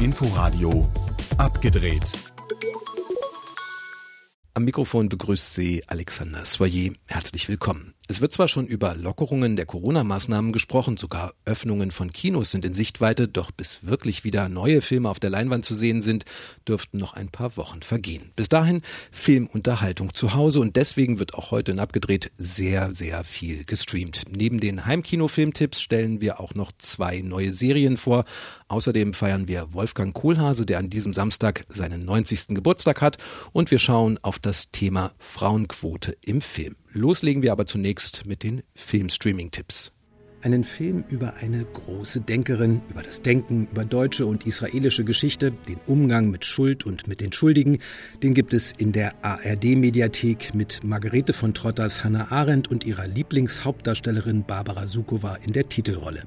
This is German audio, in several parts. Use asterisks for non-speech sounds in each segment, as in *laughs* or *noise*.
Inforadio abgedreht. Am Mikrofon begrüßt Sie Alexander Soyer. Herzlich willkommen. Es wird zwar schon über Lockerungen der Corona-Maßnahmen gesprochen, sogar Öffnungen von Kinos sind in Sichtweite, doch bis wirklich wieder neue Filme auf der Leinwand zu sehen sind, dürften noch ein paar Wochen vergehen. Bis dahin Filmunterhaltung zu Hause und deswegen wird auch heute in Abgedreht sehr, sehr viel gestreamt. Neben den Heimkino-Filmtipps stellen wir auch noch zwei neue Serien vor. Außerdem feiern wir Wolfgang Kohlhase, der an diesem Samstag seinen 90. Geburtstag hat und wir schauen auf das Thema Frauenquote im Film. Loslegen wir aber zunächst mit den Filmstreaming-Tipps. Einen Film über eine große Denkerin, über das Denken, über deutsche und israelische Geschichte, den Umgang mit Schuld und mit den Schuldigen, den gibt es in der ARD-Mediathek mit Margarete von Trotters Hannah Arendt und ihrer Lieblingshauptdarstellerin Barbara Sukowa in der Titelrolle.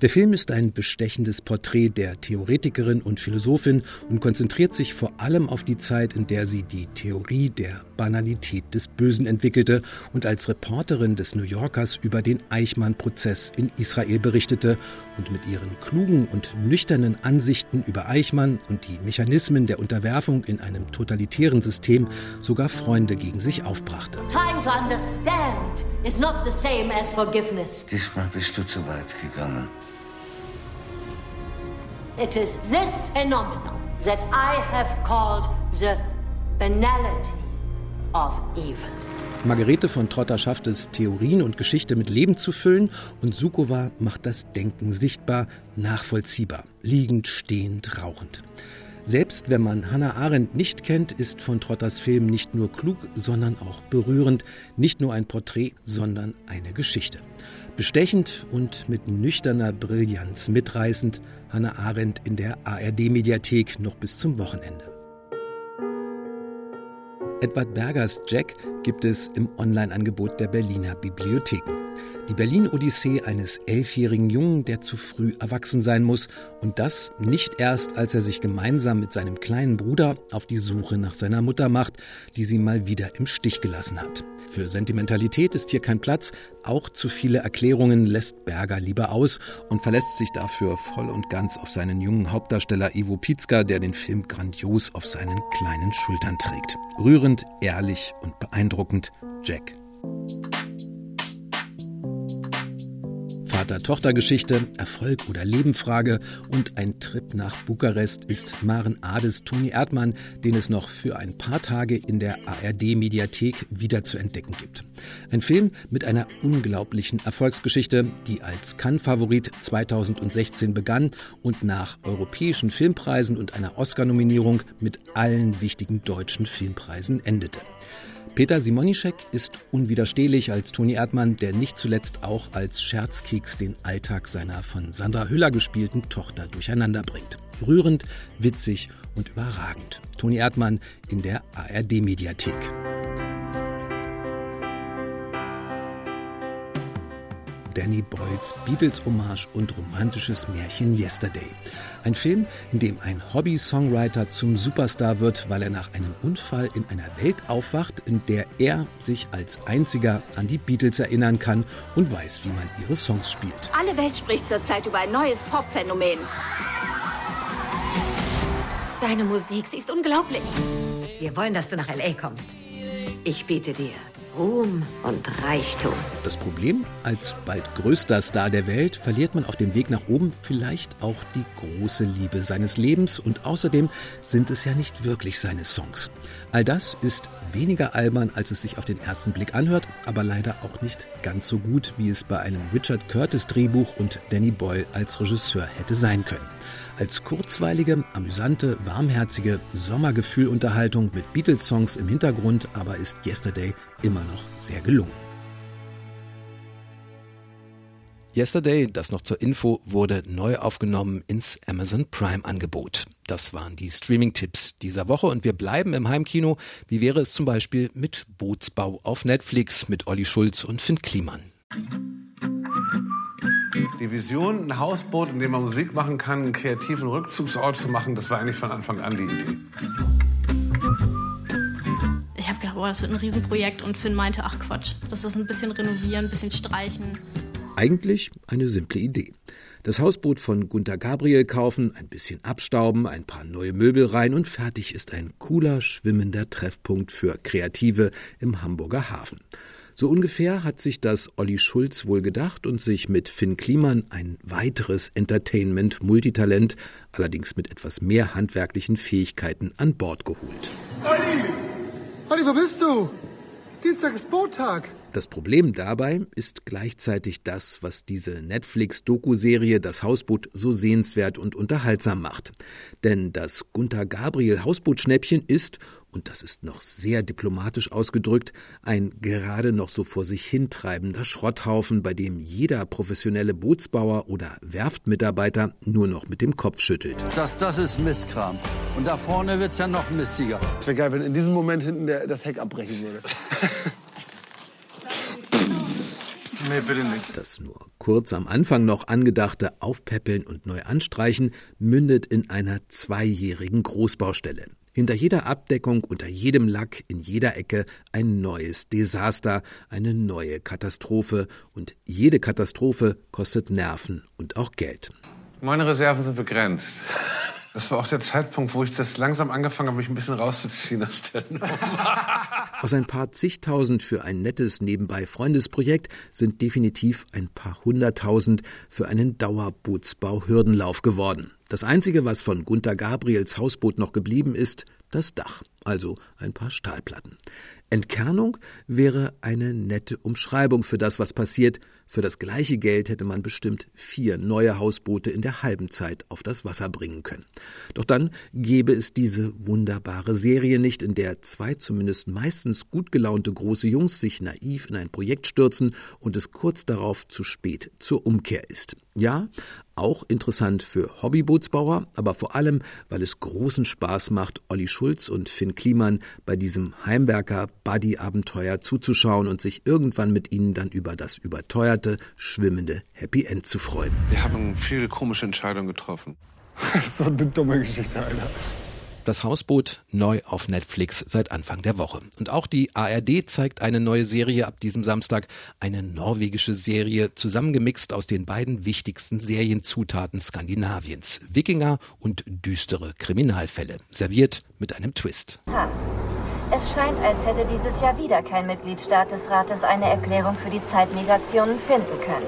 Der Film ist ein bestechendes Porträt der Theoretikerin und Philosophin und konzentriert sich vor allem auf die Zeit, in der sie die Theorie der Banalität des Bösen entwickelte und als Reporterin des New Yorkers über den Eichmann-Prozess in Israel berichtete und mit ihren klugen und nüchternen Ansichten über Eichmann und die Mechanismen der Unterwerfung in einem totalitären System sogar Freunde gegen sich aufbrachte. Time to understand is not the same as forgiveness. Diesmal bist du zu weit gegangen. It is this phenomenon that I have called the banality of evil. Margarete von Trotter schafft es, Theorien und Geschichte mit Leben zu füllen und Sukowa macht das Denken sichtbar, nachvollziehbar, liegend, stehend, rauchend. Selbst wenn man Hannah Arendt nicht kennt, ist von Trotters Film nicht nur klug, sondern auch berührend, nicht nur ein Porträt, sondern eine Geschichte. Bestechend und mit nüchterner Brillanz mitreißend Hannah Arendt in der ARD-Mediathek noch bis zum Wochenende. Edward Bergers Jack gibt es im Online-Angebot der Berliner Bibliotheken. Die Berlin-Odyssee eines elfjährigen Jungen, der zu früh erwachsen sein muss. Und das nicht erst, als er sich gemeinsam mit seinem kleinen Bruder auf die Suche nach seiner Mutter macht, die sie mal wieder im Stich gelassen hat. Für Sentimentalität ist hier kein Platz, auch zu viele Erklärungen lässt Berger lieber aus und verlässt sich dafür voll und ganz auf seinen jungen Hauptdarsteller Ivo Pizka, der den Film grandios auf seinen kleinen Schultern trägt. Rührend, ehrlich und beeindruckend Jack. Vater-Tochter-Geschichte, Erfolg oder Lebenfrage und ein Trip nach Bukarest ist Maren Ades Toni Erdmann, den es noch für ein paar Tage in der ARD-Mediathek wieder zu entdecken gibt. Ein Film mit einer unglaublichen Erfolgsgeschichte, die als Cannes-Favorit 2016 begann und nach europäischen Filmpreisen und einer Oscar-Nominierung mit allen wichtigen deutschen Filmpreisen endete. Peter Simonischek ist unwiderstehlich als Toni Erdmann, der nicht zuletzt auch als Scherzkeks den Alltag seiner von Sandra Hüller gespielten Tochter durcheinander bringt. Rührend, witzig und überragend. Toni Erdmann in der ARD-Mediathek. Danny Boyles Beatles-Hommage und romantisches Märchen Yesterday. Ein Film, in dem ein Hobby-Songwriter zum Superstar wird, weil er nach einem Unfall in einer Welt aufwacht, in der er sich als einziger an die Beatles erinnern kann und weiß, wie man ihre Songs spielt. Alle Welt spricht zurzeit über ein neues Pop-Phänomen. Deine Musik, sie ist unglaublich. Wir wollen, dass du nach L.A. kommst. Ich biete dir Ruhm und Reichtum. Das Problem, als bald größter Star der Welt verliert man auf dem Weg nach oben vielleicht auch die große Liebe seines Lebens und außerdem sind es ja nicht wirklich seine Songs. All das ist weniger albern, als es sich auf den ersten Blick anhört, aber leider auch nicht ganz so gut, wie es bei einem Richard Curtis Drehbuch und Danny Boyle als Regisseur hätte sein können. Als kurzweilige, amüsante, warmherzige Sommergefühlunterhaltung mit Beatles-Songs im Hintergrund aber ist Yesterday immer noch sehr gelungen. Yesterday, das noch zur Info, wurde neu aufgenommen ins Amazon Prime Angebot. Das waren die Streaming-Tipps dieser Woche und wir bleiben im Heimkino. Wie wäre es zum Beispiel mit Bootsbau auf Netflix mit Olli Schulz und Finn Kliman? Die Vision, ein Hausboot, in dem man Musik machen kann, einen kreativen Rückzugsort zu machen, das war eigentlich von Anfang an die Idee. Ich habe gedacht, oh, das wird ein Riesenprojekt und Finn meinte, ach Quatsch, das ist ein bisschen renovieren, ein bisschen streichen. Eigentlich eine simple Idee. Das Hausboot von Gunter Gabriel kaufen, ein bisschen abstauben, ein paar neue Möbel rein und fertig ist ein cooler, schwimmender Treffpunkt für Kreative im Hamburger Hafen. So ungefähr hat sich das Olli Schulz wohl gedacht und sich mit Finn Kliman ein weiteres Entertainment-Multitalent, allerdings mit etwas mehr handwerklichen Fähigkeiten, an Bord geholt. Olli! Olli, wo bist du? Dienstag ist Boottag. Das Problem dabei ist gleichzeitig das, was diese Netflix-Doku-Serie Das Hausboot so sehenswert und unterhaltsam macht. Denn das Gunther Gabriel Hausbootschnäppchen ist, und das ist noch sehr diplomatisch ausgedrückt, ein gerade noch so vor sich hintreibender Schrotthaufen, bei dem jeder professionelle Bootsbauer oder Werftmitarbeiter nur noch mit dem Kopf schüttelt. Das, das ist Mistkram. Und da vorne wird's ja noch mistiger. Es wäre geil, wenn in diesem Moment hinten der, das Heck abbrechen würde. *laughs* Nee, bitte nicht. Das nur kurz am Anfang noch angedachte Aufpäppeln und Neuanstreichen mündet in einer zweijährigen Großbaustelle. Hinter jeder Abdeckung, unter jedem Lack, in jeder Ecke ein neues Desaster, eine neue Katastrophe. Und jede Katastrophe kostet Nerven und auch Geld. Meine Reserven sind begrenzt. *laughs* Das war auch der Zeitpunkt, wo ich das langsam angefangen habe, mich ein bisschen rauszuziehen aus der Nummer. *laughs* Aus ein paar zigtausend für ein nettes Nebenbei-Freundesprojekt sind definitiv ein paar hunderttausend für einen Dauerbootsbau-Hürdenlauf geworden. Das Einzige, was von Gunther Gabriels Hausboot noch geblieben ist, das Dach, also ein paar Stahlplatten. Entkernung wäre eine nette Umschreibung für das, was passiert. Für das gleiche Geld hätte man bestimmt vier neue Hausboote in der halben Zeit auf das Wasser bringen können. Doch dann gäbe es diese wunderbare Serie nicht, in der zwei zumindest meistens gut gelaunte große Jungs sich naiv in ein Projekt stürzen und es kurz darauf zu spät zur Umkehr ist. Ja, auch interessant für Hobbybootsbauer, aber vor allem, weil es großen Spaß macht, Olli Schulz und Finn Kliman bei diesem Heimwerker Buddy-Abenteuer zuzuschauen und sich irgendwann mit ihnen dann über das überteuerte, schwimmende Happy End zu freuen. Wir haben viele komische Entscheidungen getroffen. *laughs* Das ist so eine dumme Geschichte, Alter. Das Hausboot neu auf Netflix seit Anfang der Woche. Und auch die ARD zeigt eine neue Serie ab diesem Samstag, eine norwegische Serie, zusammengemixt aus den beiden wichtigsten Serienzutaten Skandinaviens, Wikinger und düstere Kriminalfälle, serviert mit einem Twist. Es scheint, als hätte dieses Jahr wieder kein Mitgliedstaat des Rates eine Erklärung für die Zeitmigrationen finden können.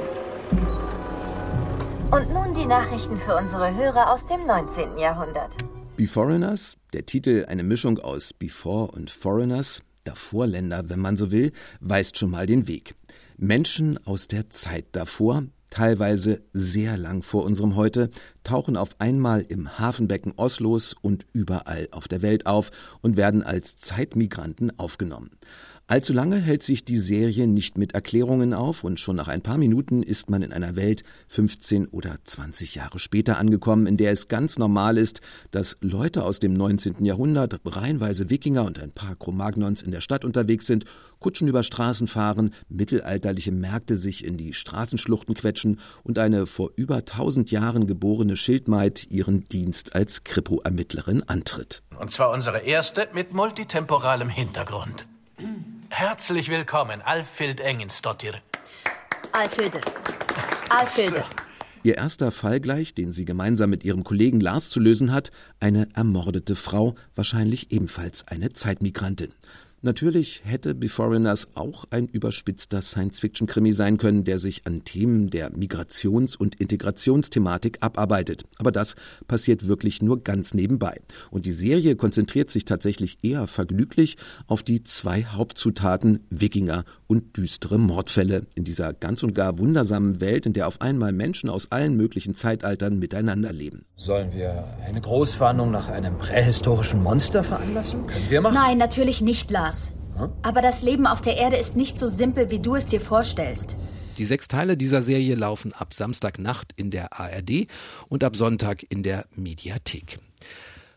Und nun die Nachrichten für unsere Hörer aus dem 19. Jahrhundert. Beforeigners, der Titel eine Mischung aus Before und Foreigners, Davorländer, wenn man so will, weist schon mal den Weg. Menschen aus der Zeit davor, teilweise sehr lang vor unserem Heute, tauchen auf einmal im Hafenbecken Oslos und überall auf der Welt auf und werden als Zeitmigranten aufgenommen. Allzu lange hält sich die Serie nicht mit Erklärungen auf und schon nach ein paar Minuten ist man in einer Welt 15 oder 20 Jahre später angekommen, in der es ganz normal ist, dass Leute aus dem 19. Jahrhundert, reihenweise Wikinger und ein paar Chromagnons in der Stadt unterwegs sind, Kutschen über Straßen fahren, mittelalterliche Märkte sich in die Straßenschluchten quetschen und eine vor über 1000 Jahren geborene Schildmaid ihren Dienst als Kripo-Ermittlerin antritt. Und zwar unsere erste mit multitemporalem Hintergrund. Herzlich willkommen, Alfhild Engenstottir. Alfhilde. Alfhilde. Ihr erster Fall gleich, den sie gemeinsam mit ihrem Kollegen Lars zu lösen hat, eine ermordete Frau, wahrscheinlich ebenfalls eine Zeitmigrantin. Natürlich hätte Beforeigners auch ein überspitzter Science-Fiction-Krimi sein können, der sich an Themen der Migrations- und Integrationsthematik abarbeitet. Aber das passiert wirklich nur ganz nebenbei. Und die Serie konzentriert sich tatsächlich eher vergnüglich auf die zwei Hauptzutaten Wikinger und düstere Mordfälle in dieser ganz und gar wundersamen Welt, in der auf einmal Menschen aus allen möglichen Zeitaltern miteinander leben. Sollen wir eine Großfahndung nach einem prähistorischen Monster veranlassen? Können wir machen? Nein, natürlich nicht, Lars. Aber das Leben auf der Erde ist nicht so simpel, wie du es dir vorstellst. Die sechs Teile dieser Serie laufen ab Samstagnacht in der ARD und ab Sonntag in der Mediathek.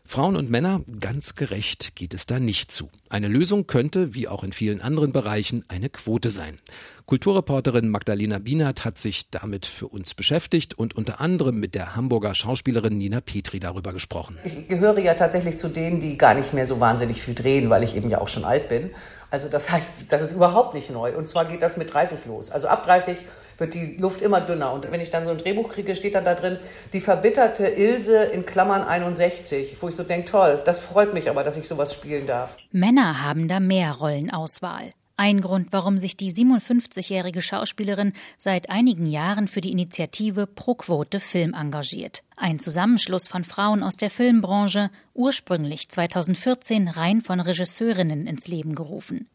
Frauen und Männer, ganz gerecht geht es da nicht zu. Eine Lösung könnte, wie auch in vielen anderen Bereichen, eine Quote sein. Kulturreporterin Magdalena Bienert hat sich damit für uns beschäftigt und unter anderem mit der Hamburger Schauspielerin Nina Petri darüber gesprochen. Ich gehöre ja tatsächlich zu denen, die gar nicht mehr so wahnsinnig viel drehen, weil ich eben ja auch schon alt bin. Also das heißt, das ist überhaupt nicht neu. Und zwar geht das mit 30 los. Also ab 30 wird die Luft immer dünner. Und wenn ich dann so ein Drehbuch kriege, steht dann da drin, die verbitterte Ilse in Klammern 61, wo ich so denke, toll, das freut mich aber, dass ich sowas spielen darf. Männer haben da mehr Rollenauswahl. Ein Grund, warum sich die 57-jährige Schauspielerin seit einigen Jahren für die Initiative Pro-Quote Film engagiert. Ein Zusammenschluss von Frauen aus der Filmbranche, ursprünglich 2014 rein von Regisseurinnen ins Leben gerufen.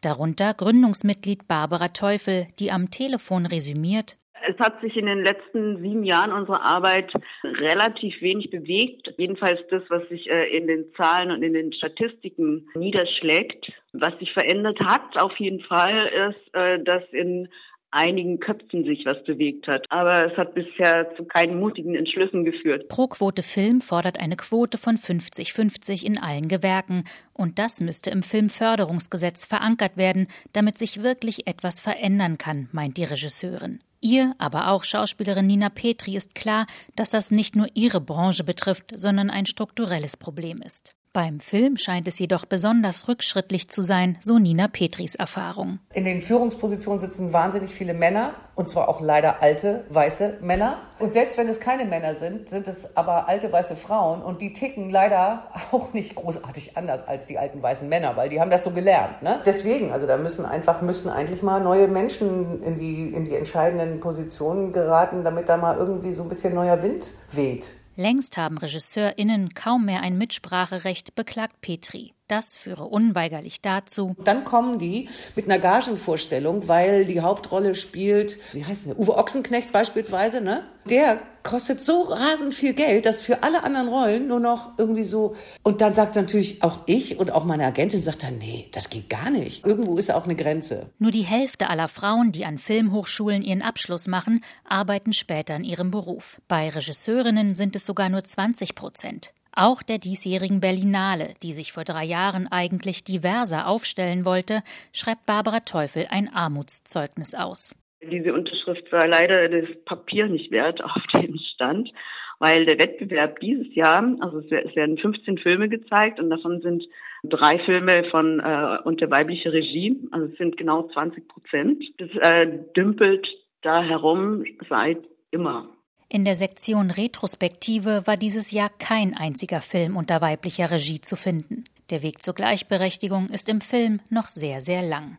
Darunter Gründungsmitglied Barbara Teufel, die am Telefon resümiert, es hat sich in den letzten sieben Jahren unserer Arbeit relativ wenig bewegt. Jedenfalls das, was sich äh, in den Zahlen und in den Statistiken niederschlägt. Was sich verändert hat, auf jeden Fall, ist, äh, dass in einigen Köpfen sich was bewegt hat. Aber es hat bisher zu keinen mutigen Entschlüssen geführt. Pro Quote Film fordert eine Quote von 50-50 in allen Gewerken. Und das müsste im Filmförderungsgesetz verankert werden, damit sich wirklich etwas verändern kann, meint die Regisseurin. Ihr, aber auch Schauspielerin Nina Petri ist klar, dass das nicht nur ihre Branche betrifft, sondern ein strukturelles Problem ist. Beim Film scheint es jedoch besonders rückschrittlich zu sein, so Nina Petris Erfahrung. In den Führungspositionen sitzen wahnsinnig viele Männer, und zwar auch leider alte, weiße Männer. Und selbst wenn es keine Männer sind, sind es aber alte, weiße Frauen. Und die ticken leider *laughs* auch nicht großartig anders als die alten, weißen Männer, weil die haben das so gelernt. Ne? Deswegen, also da müssen einfach, müssen eigentlich mal neue Menschen in die, in die entscheidenden Positionen geraten, damit da mal irgendwie so ein bisschen neuer Wind weht. Längst haben RegisseurInnen kaum mehr ein Mitspracherecht, beklagt Petri. Das führe unweigerlich dazu. Dann kommen die mit einer Gagenvorstellung, weil die Hauptrolle spielt, wie heißt der, Uwe Ochsenknecht beispielsweise, ne? Der kostet so rasend viel Geld, dass für alle anderen Rollen nur noch irgendwie so. Und dann sagt natürlich auch ich und auch meine Agentin sagt dann, nee, das geht gar nicht. Irgendwo ist auch eine Grenze. Nur die Hälfte aller Frauen, die an Filmhochschulen ihren Abschluss machen, arbeiten später in ihrem Beruf. Bei Regisseurinnen sind es sogar nur 20 Prozent. Auch der diesjährigen Berlinale, die sich vor drei Jahren eigentlich diverser aufstellen wollte, schreibt Barbara Teufel ein Armutszeugnis aus. Diese Unterschrift war leider das Papier nicht wert, *laughs* auf dem stand, weil der Wettbewerb dieses Jahr, also es werden 15 Filme gezeigt und davon sind drei Filme von äh, unter weiblicher Regie, also es sind genau 20 Prozent. Das äh, dümpelt da herum seit immer. In der Sektion Retrospektive war dieses Jahr kein einziger Film unter weiblicher Regie zu finden. Der Weg zur Gleichberechtigung ist im Film noch sehr, sehr lang.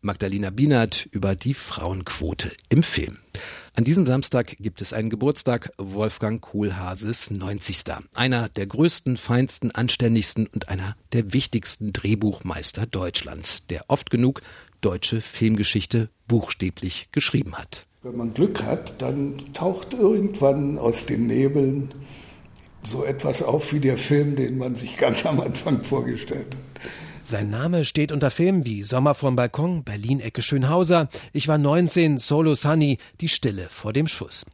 Magdalena Bienert über die Frauenquote im Film. An diesem Samstag gibt es einen Geburtstag Wolfgang Kohlhaases 90. Einer der größten, feinsten, anständigsten und einer der wichtigsten Drehbuchmeister Deutschlands, der oft genug deutsche Filmgeschichte buchstäblich geschrieben hat. Wenn man Glück hat, dann taucht irgendwann aus den Nebeln so etwas auf wie der Film, den man sich *laughs* ganz am Anfang vorgestellt hat. Sein Name steht unter Filmen wie Sommer vom Balkon, Berlin-Ecke Schönhauser, Ich war 19, Solo Sunny, Die Stille vor dem Schuss.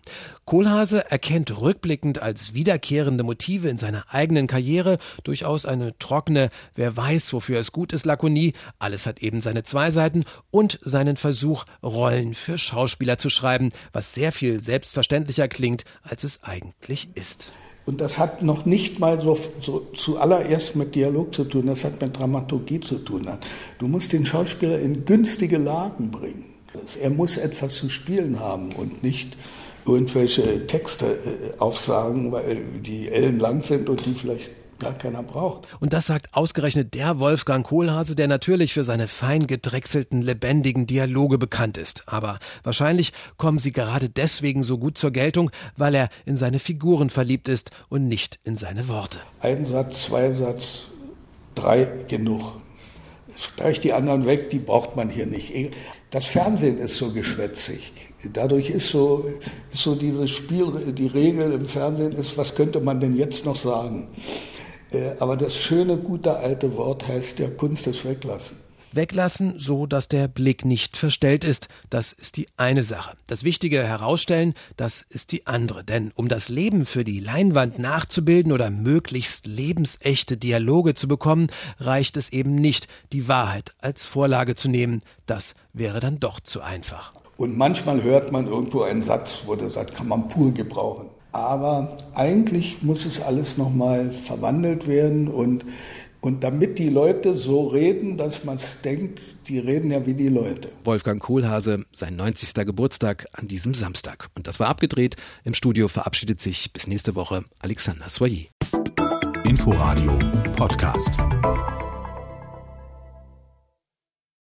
Kohlhase erkennt rückblickend als wiederkehrende Motive in seiner eigenen Karriere durchaus eine trockene, wer weiß, wofür es gut ist, Lakonie, alles hat eben seine zwei Seiten und seinen Versuch, Rollen für Schauspieler zu schreiben, was sehr viel selbstverständlicher klingt, als es eigentlich ist. Und das hat noch nicht mal so, so zuallererst mit Dialog zu tun, das hat mit Dramaturgie zu tun. Du musst den Schauspieler in günstige Lagen bringen. Er muss etwas zu spielen haben und nicht irgendwelche Texte äh, aufsagen, weil die ellenlang sind und die vielleicht gar keiner braucht. Und das sagt ausgerechnet der Wolfgang Kohlhase, der natürlich für seine fein gedrechselten, lebendigen Dialoge bekannt ist. Aber wahrscheinlich kommen sie gerade deswegen so gut zur Geltung, weil er in seine Figuren verliebt ist und nicht in seine Worte. Ein Satz, zwei Satz, drei genug. Streich die anderen weg, die braucht man hier nicht. Das Fernsehen ist so geschwätzig. Dadurch ist so, ist so dieses Spiel, die Regel im Fernsehen ist, was könnte man denn jetzt noch sagen? Äh, aber das schöne, gute alte Wort heißt ja Kunst des Weglassen. Weglassen, so dass der Blick nicht verstellt ist, das ist die eine Sache. Das Wichtige herausstellen, das ist die andere. Denn um das Leben für die Leinwand nachzubilden oder möglichst lebensechte Dialoge zu bekommen, reicht es eben nicht, die Wahrheit als Vorlage zu nehmen. Das wäre dann doch zu einfach. Und manchmal hört man irgendwo einen Satz, wo der sagt, kann man pur gebrauchen. Aber eigentlich muss es alles nochmal verwandelt werden und, Und damit die Leute so reden, dass man es denkt, die reden ja wie die Leute. Wolfgang Kohlhase, sein 90. Geburtstag an diesem Samstag. Und das war abgedreht. Im Studio verabschiedet sich bis nächste Woche Alexander Soyer. Inforadio Podcast.